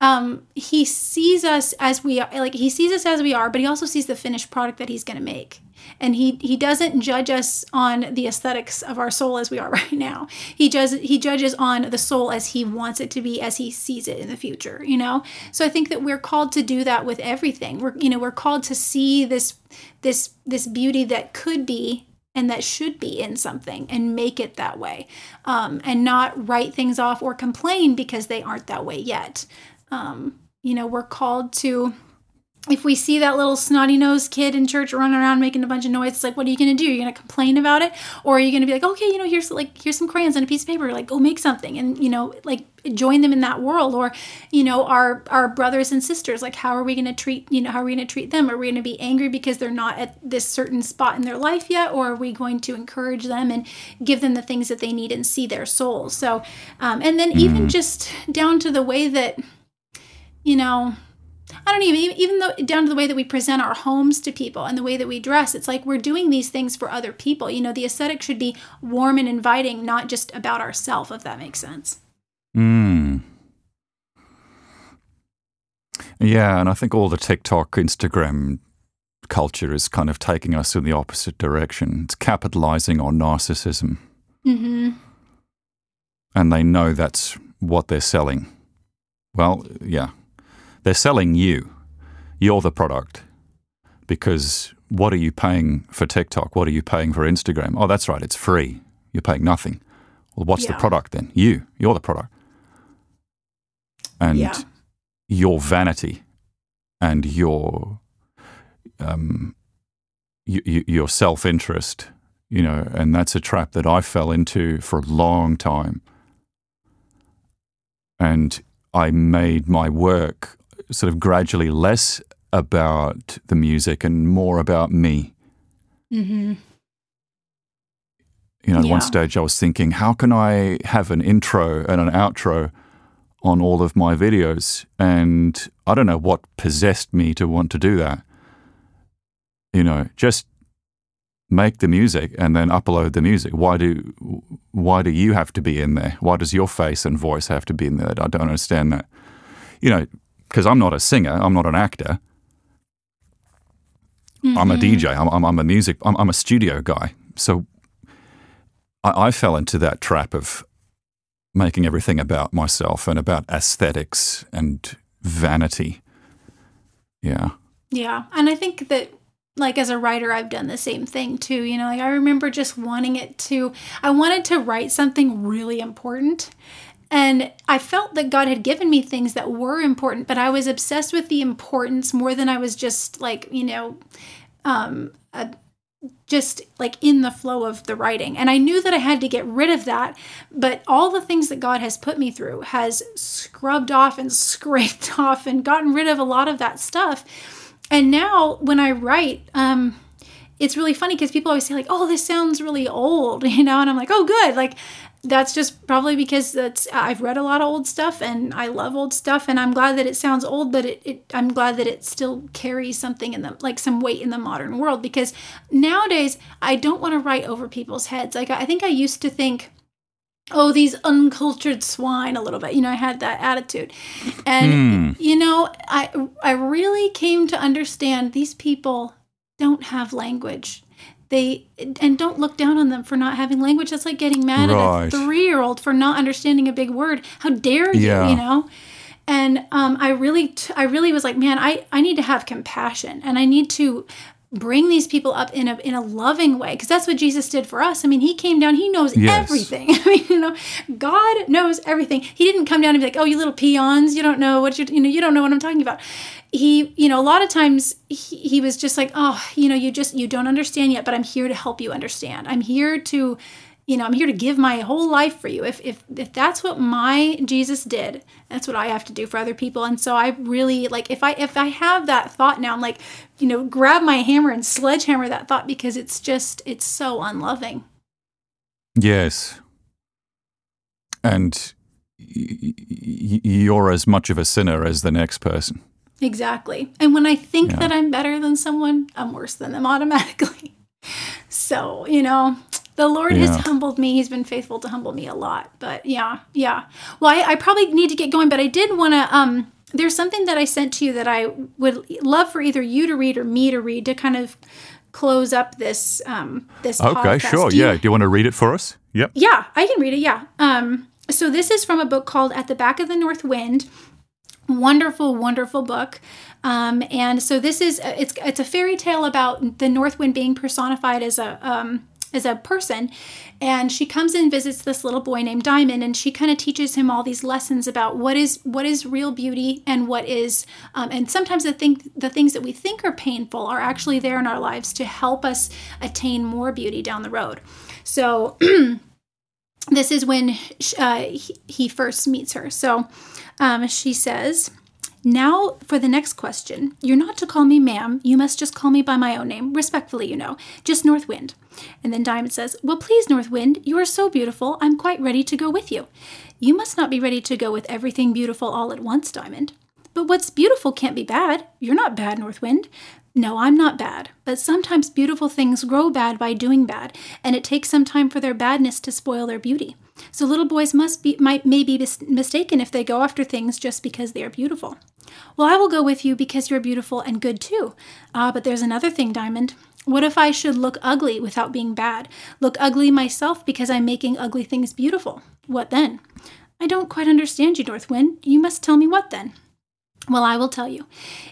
um he sees us as we are like he sees us as we are but he also sees the finished product that he's going to make. And he he doesn't judge us on the aesthetics of our soul as we are right now. He does he judges on the soul as he wants it to be as he sees it in the future you know? So i think that we're called to do that with everything. We're you know we're called to see this this this beauty that could be and that should be in something and make it that way. Um, and not write things off or complain because they aren't that way yet um, you know we're called to if we see that little snotty nosed kid in church running around making a bunch of noise, it's like, what are you going to do? Are You're going to complain about it, or are you going to be like, okay, you know, here's like here's some crayons and a piece of paper, like go make something, and you know, like join them in that world, or you know, our our brothers and sisters, like how are we going to treat you know how are we going to treat them? Are we going to be angry because they're not at this certain spot in their life yet, or are we going to encourage them and give them the things that they need and see their souls? So, um, and then even just down to the way that you know I don't even even though down to the way that we present our homes to people and the way that we dress. It's like we're doing these things for other people. You know, the aesthetic should be warm and inviting, not just about ourselves. If that makes sense. Mm. Yeah, and I think all the TikTok, Instagram culture is kind of taking us in the opposite direction. It's capitalizing on narcissism. Mm-hmm. And they know that's what they're selling. Well, yeah. They're selling you. You're the product. Because what are you paying for TikTok? What are you paying for Instagram? Oh, that's right, it's free. You're paying nothing. Well, what's the product then? You. You're the product. And Yeah. your vanity and your um, y- your self interest, you know, and that's a trap that I fell into for a long time. And I made my work sort of gradually less about the music and more about me. Mm-hmm. You know, at one stage I was thinking, how can I have an intro and an outro on all of my videos? And I don't know what possessed me to want to do that. You know, just make the music and then upload the music. Why do why do you have to be in there? Why does your face and voice have to be in there? I don't understand that. You know, because I'm not a singer, I'm not an actor. I'm a mm-hmm. DJ. I'm, I'm, I'm a music. I'm, I'm a studio guy. So I, I fell into that trap of making everything about myself and about aesthetics and vanity. Yeah. Yeah. And I think that like as a writer I've done the same thing too. You know, like I remember just wanting it to I wanted to write something really important. And I felt that God had given me things that were important, but I was obsessed with the importance more than I was just like, you know, um a, just like in the flow of the writing. And I knew that I had to get rid of that, but all the things that God has put me through has scrubbed off and scraped off and gotten rid of a lot of that stuff. And now when I write, um, it's really funny because people always say like, "Oh, this sounds really old," you know, and I'm like, "Oh, good." Like, that's just probably because that's I've read a lot of old stuff and I love old stuff and I'm glad that it sounds old, but it, it I'm glad that it still carries something in the like some weight in the modern world because nowadays I don't want to write over people's heads. Like I think I used to think oh these uncultured swine a little bit you know i had that attitude. And hmm. you know i i really came to understand these people don't have language they and don't look down on them for not having language that's like getting mad Right. at a three-year-old for not understanding a big word how dare you Yeah. you know and um, i really t- i really was like man i i need to have compassion and i need to bring these people up in a in a loving way because that's what Jesus did for us. I mean, he came down, he knows Yes. everything. I mean, you know, God knows everything. He didn't come down and be like, "Oh, you little peons, you don't know what you you know, you don't know what I'm talking about." He, you know, a lot of times he, he was just like, "Oh, you know, you just you don't understand yet, but I'm here to help you understand. I'm here to you know, I'm here to give my whole life for you. If if if that's what my Jesus did, that's what I have to do for other people. And so I really like if I if I have that thought now, I'm like, you know, grab my hammer and sledgehammer that thought because it's just it's so unloving. Yes. And y- y- you're as much of a sinner as the next person. Exactly. And when I think Yeah. that I'm better than someone, I'm worse than them automatically. So, you know, the Lord has humbled me. He's been faithful to humble me a lot. But yeah, yeah. Well, I, I probably need to get going, but I did want to, um, there's something that I sent to you that I would love for either you to read or me to read to kind of close up this, um, this Okay, podcast. sure. Do you- Yeah. Do you want to read it for us? Yep. yeah, I can read it. Yeah. Um, so this is from a book called At the Back of the North Wind. Wonderful, wonderful book. Um, and so this is it's it's a fairy tale about the North Wind being personified as a um, as a person, and she comes and visits this little boy named Diamond, and she kind of teaches him all these lessons about what is what is real beauty and what is, um, and sometimes the thing the things that we think are painful are actually there in our lives to help us attain more beauty down the road. So this is when uh, he, he first meets her. So um, she says, Now for the next question. You're not to call me ma'am. You must just call me by my own name, respectfully, you know, just North Wind. And then Diamond says, Well, please, North Wind, you are so beautiful. I'm quite ready to go with you. You must not be ready to go with everything beautiful all at once, Diamond. But what's beautiful can't be bad. You're not bad, North Wind. No, I'm not bad. But sometimes beautiful things grow bad by doing bad, and it takes some time for their badness to spoil their beauty. So little boys must be might may be mis- mistaken if they go after things just because they are beautiful. Well, I will go with you because you're beautiful and good too. Ah, but there's another thing, Diamond. What if I should look ugly without being bad? Look ugly myself because I'm making ugly things beautiful? What then? I don't quite understand you, North Wind. You must tell me what then. Well, I will tell you.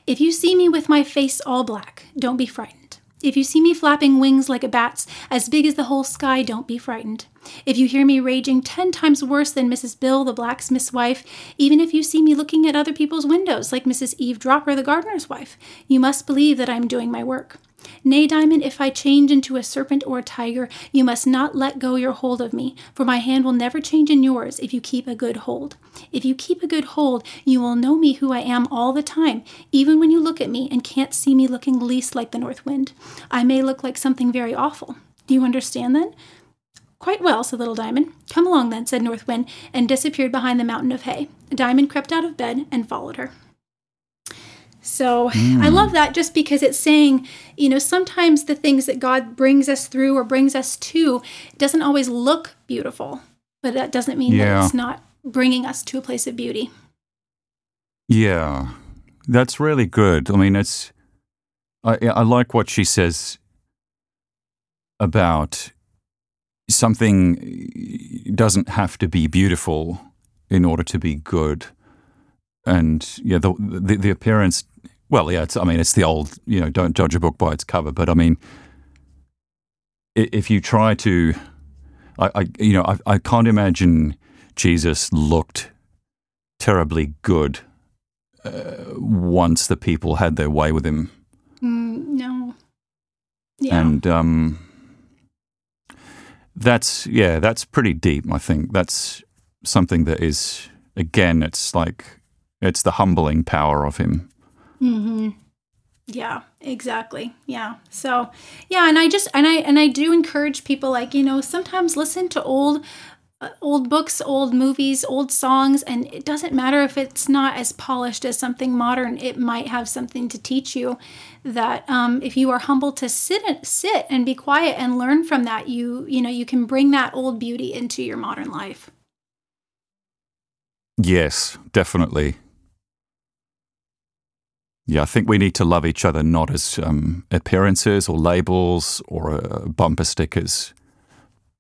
If you see me with my face all black, don't be frightened. If you see me flapping wings like a bat's, as big as the whole sky, don't be frightened. If you hear me raging ten times worse than Mrs. Bill, the blacksmith's wife, even if you see me looking at other people's windows like Mrs. Eve Dropper, the gardener's wife, you must believe that I am doing my work. Nay, Diamond, if I change into a serpent or a tiger, you must not let go your hold of me, for my hand will never change in yours if you keep a good hold. If you keep a good hold, you will know me who I am all the time, even when you look at me and can't see me looking least like the north wind. I may look like something very awful. Do you understand then? Quite well, said Little Diamond. Come along then, said North Wind, and disappeared behind the mountain of hay. Diamond crept out of bed and followed her. So I mm. love that just because it's saying, you know, sometimes the things that God brings us through or brings us to doesn't always look beautiful, but that doesn't mean Yeah. that it's not bringing us to a place of beauty. Yeah, that's really good. I mean, it's I I like what she says about something doesn't have to be beautiful in order to be good, and yeah, the the, the appearance. Well, yeah, it's, I mean, it's the old, you know, don't judge a book by its cover. But I mean, if you try to, I, I you know, I, I can't imagine Jesus looked terribly good once the people had their way with him. Mm, no. Yeah. And um, that's, yeah, that's pretty deep, I think. That's something that is, again, it's like, it's the humbling power of him. Mm-hmm. Yeah, exactly. Yeah. So, yeah, and I just and I and I do encourage people like, you know, sometimes listen to old uh, old books, old movies, old songs, and it doesn't matter if it's not as polished as something modern. It might have something to teach you. That um, if you are humble to sit and sit and be quiet and learn from that, you you know you can bring that old beauty into your modern life. Yes, definitely. Yeah, I think we need to love each other not as um, appearances or labels or uh, bumper stickers,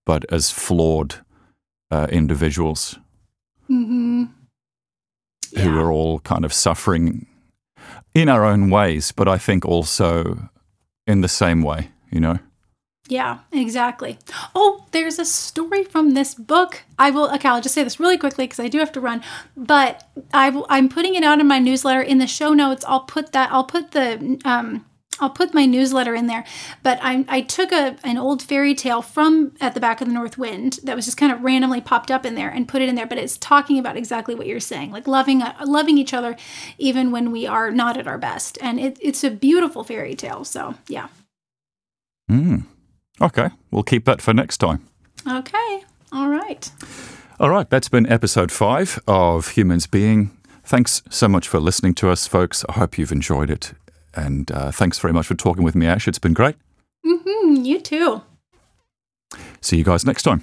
but as flawed uh, individuals Mm-hmm. who are all kind of suffering in our own ways, but I think also in the same way, you know? Yeah, exactly. Oh, there's a story from this book. I will. Okay, I'll just say this really quickly because I do have to run. But I will, I'm putting it out in my newsletter. In the show notes, I'll put that. I'll put the. Um, I'll put my newsletter in there. But I, I took a an old fairy tale from at the back of the North Wind that was just kind of randomly popped up in there and put it in there. But it's talking about exactly what you're saying, like loving uh, loving each other even when we are not at our best. And it, it's a beautiful fairy tale. So yeah. Mm. Okay, we'll keep that for next time. Okay. All right. All right, that's been episode five of Humans Being. Thanks so much for listening to us, folks. I hope you've enjoyed it. And uh, thanks very much for talking with me, Ash. It's been great. Mm-hmm, you too. See you guys next time.